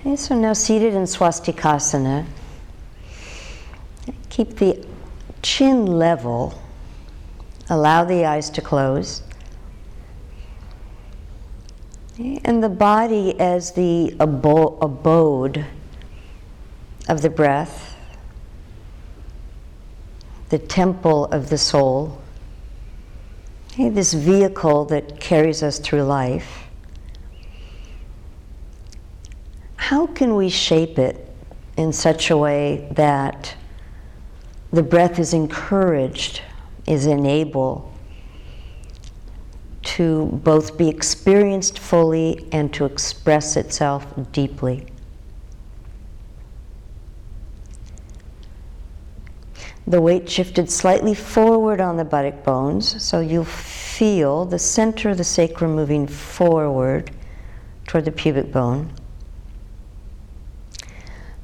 Okay, so now seated in swastikasana, keep the chin level, allow the eyes to close. And the body as the abo- abode of the breath, the temple of the soul, okay, this vehicle that carries us through life. How can we shape it in such a way that the breath is encouraged, is enabled to both be experienced fully and to express itself deeply. The weight shifted slightly forward on the buttock bones, so you'll feel the center of the sacrum moving forward toward the pubic bone.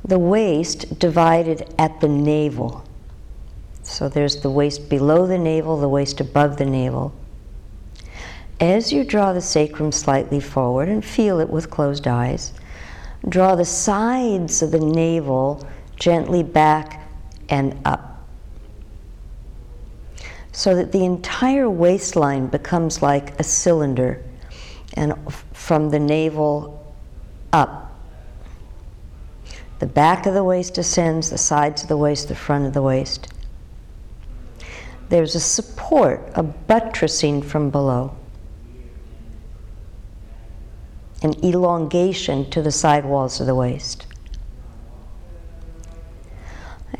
The waist divided at the navel. So there's the waist below the navel, the waist above the navel. As you draw the sacrum slightly forward and feel it with closed eyes, draw the sides of the navel gently back and up. So that the entire waistline becomes like a cylinder and from the navel up. The back of the waist ascends, the sides of the waist, the front of the waist. There's a support, a buttressing from below an elongation to the side walls of the waist.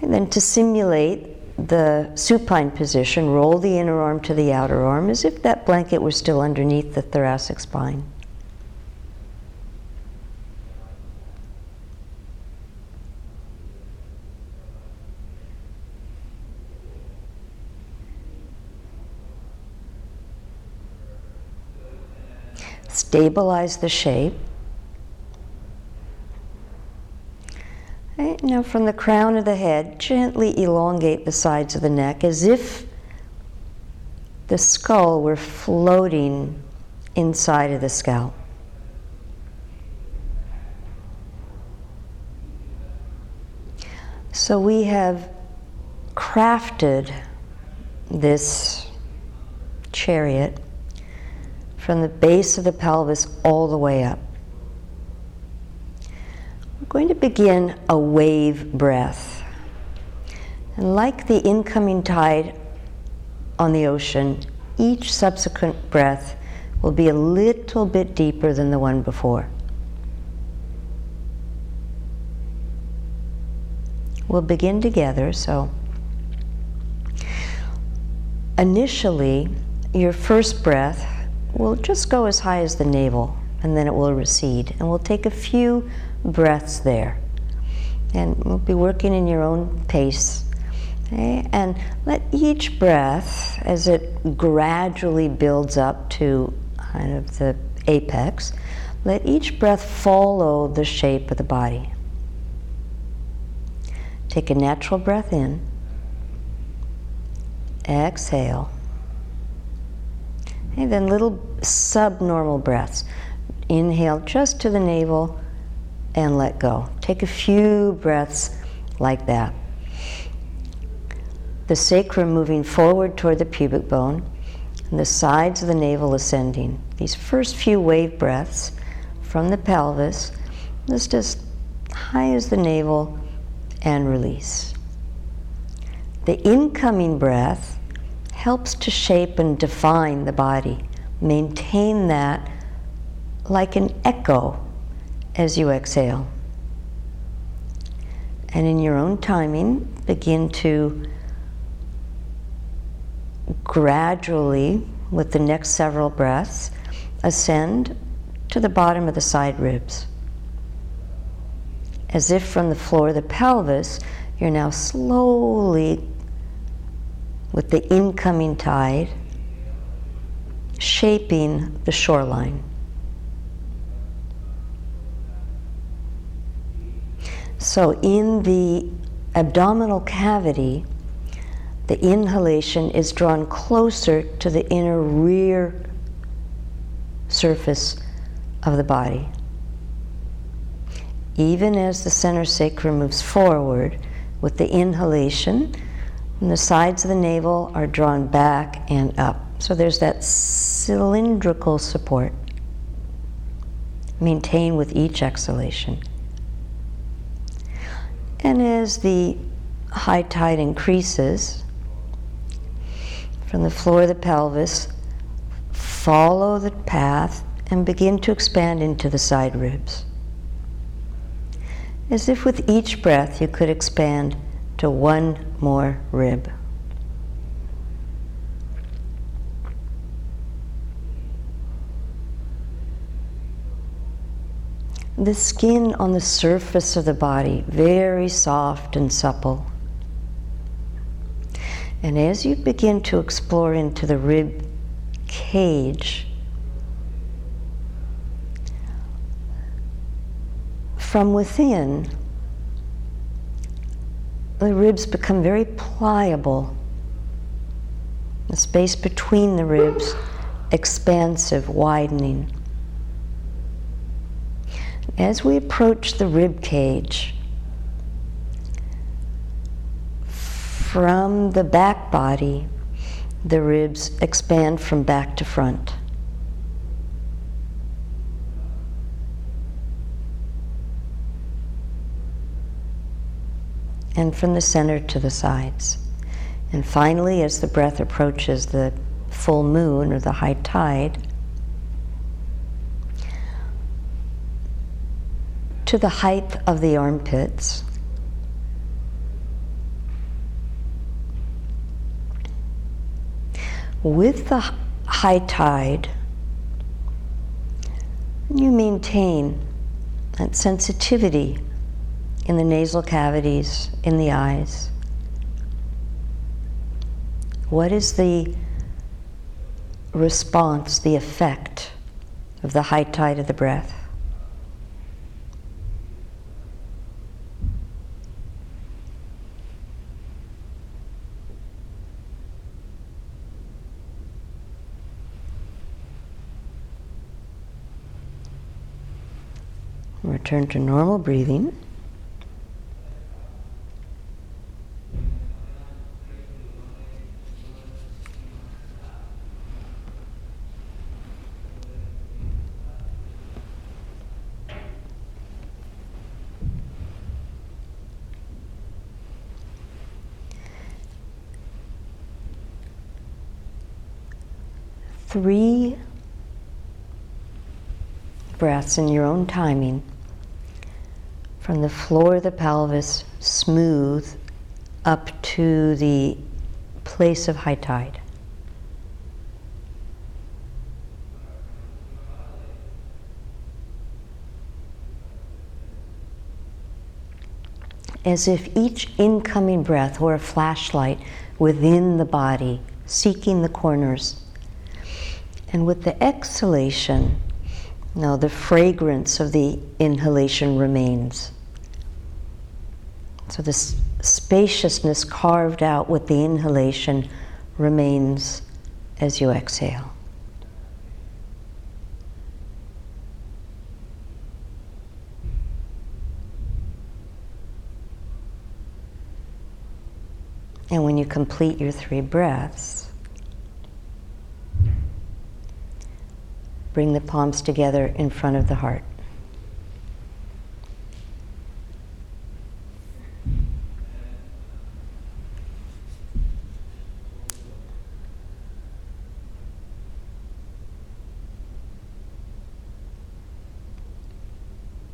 And then to simulate the supine position, roll the inner arm to the outer arm as if that blanket were still underneath the thoracic spine. Stabilize the shape. Right, now, from the crown of the head, gently elongate the sides of the neck as if the skull were floating inside of the scalp. So, we have crafted this chariot from the base of the pelvis all the way up. We're going to begin a wave breath. And like the incoming tide on the ocean, each subsequent breath will be a little bit deeper than the one before. We'll begin together, so initially, your first breath will just go as high as the navel and then it will recede. And we'll take a few breaths there. And we'll be working in your own pace. Okay? And let each breath, as it gradually builds up to kind of the apex, let each breath follow the shape of the body. Take a natural breath in. Exhale. And then little subnormal breaths. Inhale just to the navel and let go. Take a few breaths like that. The sacrum moving forward toward the pubic bone, and the sides of the navel ascending. These first few wave breaths from the pelvis, just as high as the navel, and release. The incoming breath helps to shape and define the body. Maintain that like an echo as you exhale. And in your own timing, begin to gradually, with the next several breaths, ascend to the bottom of the side ribs. As if from the floor of the pelvis, you're now slowly, with the incoming tide, shaping the shoreline. So, in the abdominal cavity, the inhalation is drawn closer to the inner rear surface of the body. even as the center sacrum moves forward with the inhalation, and the sides of the navel are drawn back and up. So there's that cylindrical support. Maintain with each exhalation. And as the high tide increases, from the floor of the pelvis, follow the path and begin to expand into the side ribs. As if with each breath you could expand to one more rib. The skin on the surface of the body, very soft and supple. And as you begin to explore into the rib cage, from within, the ribs become very pliable. The space between the ribs expansive, widening. As we approach the rib cage, from the back body, the ribs expand from back to front. And from the center to the sides. And finally, as the breath approaches the full moon or the high tide, to the height of the armpits. With the high tide, you maintain that sensitivity in the nasal cavities, in the eyes. What is the response, the effect of the high tide of the breath? Return to normal breathing. Three breaths in your own timing from the floor of the pelvis smooth up to the place of high tide. As if each incoming breath were a flashlight within the body, seeking the corners. And with the exhalation, now the fragrance of the inhalation remains. So this spaciousness carved out with the inhalation remains as you exhale. And when you complete your three breaths, bring the palms together in front of the heart.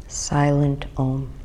Silent Om.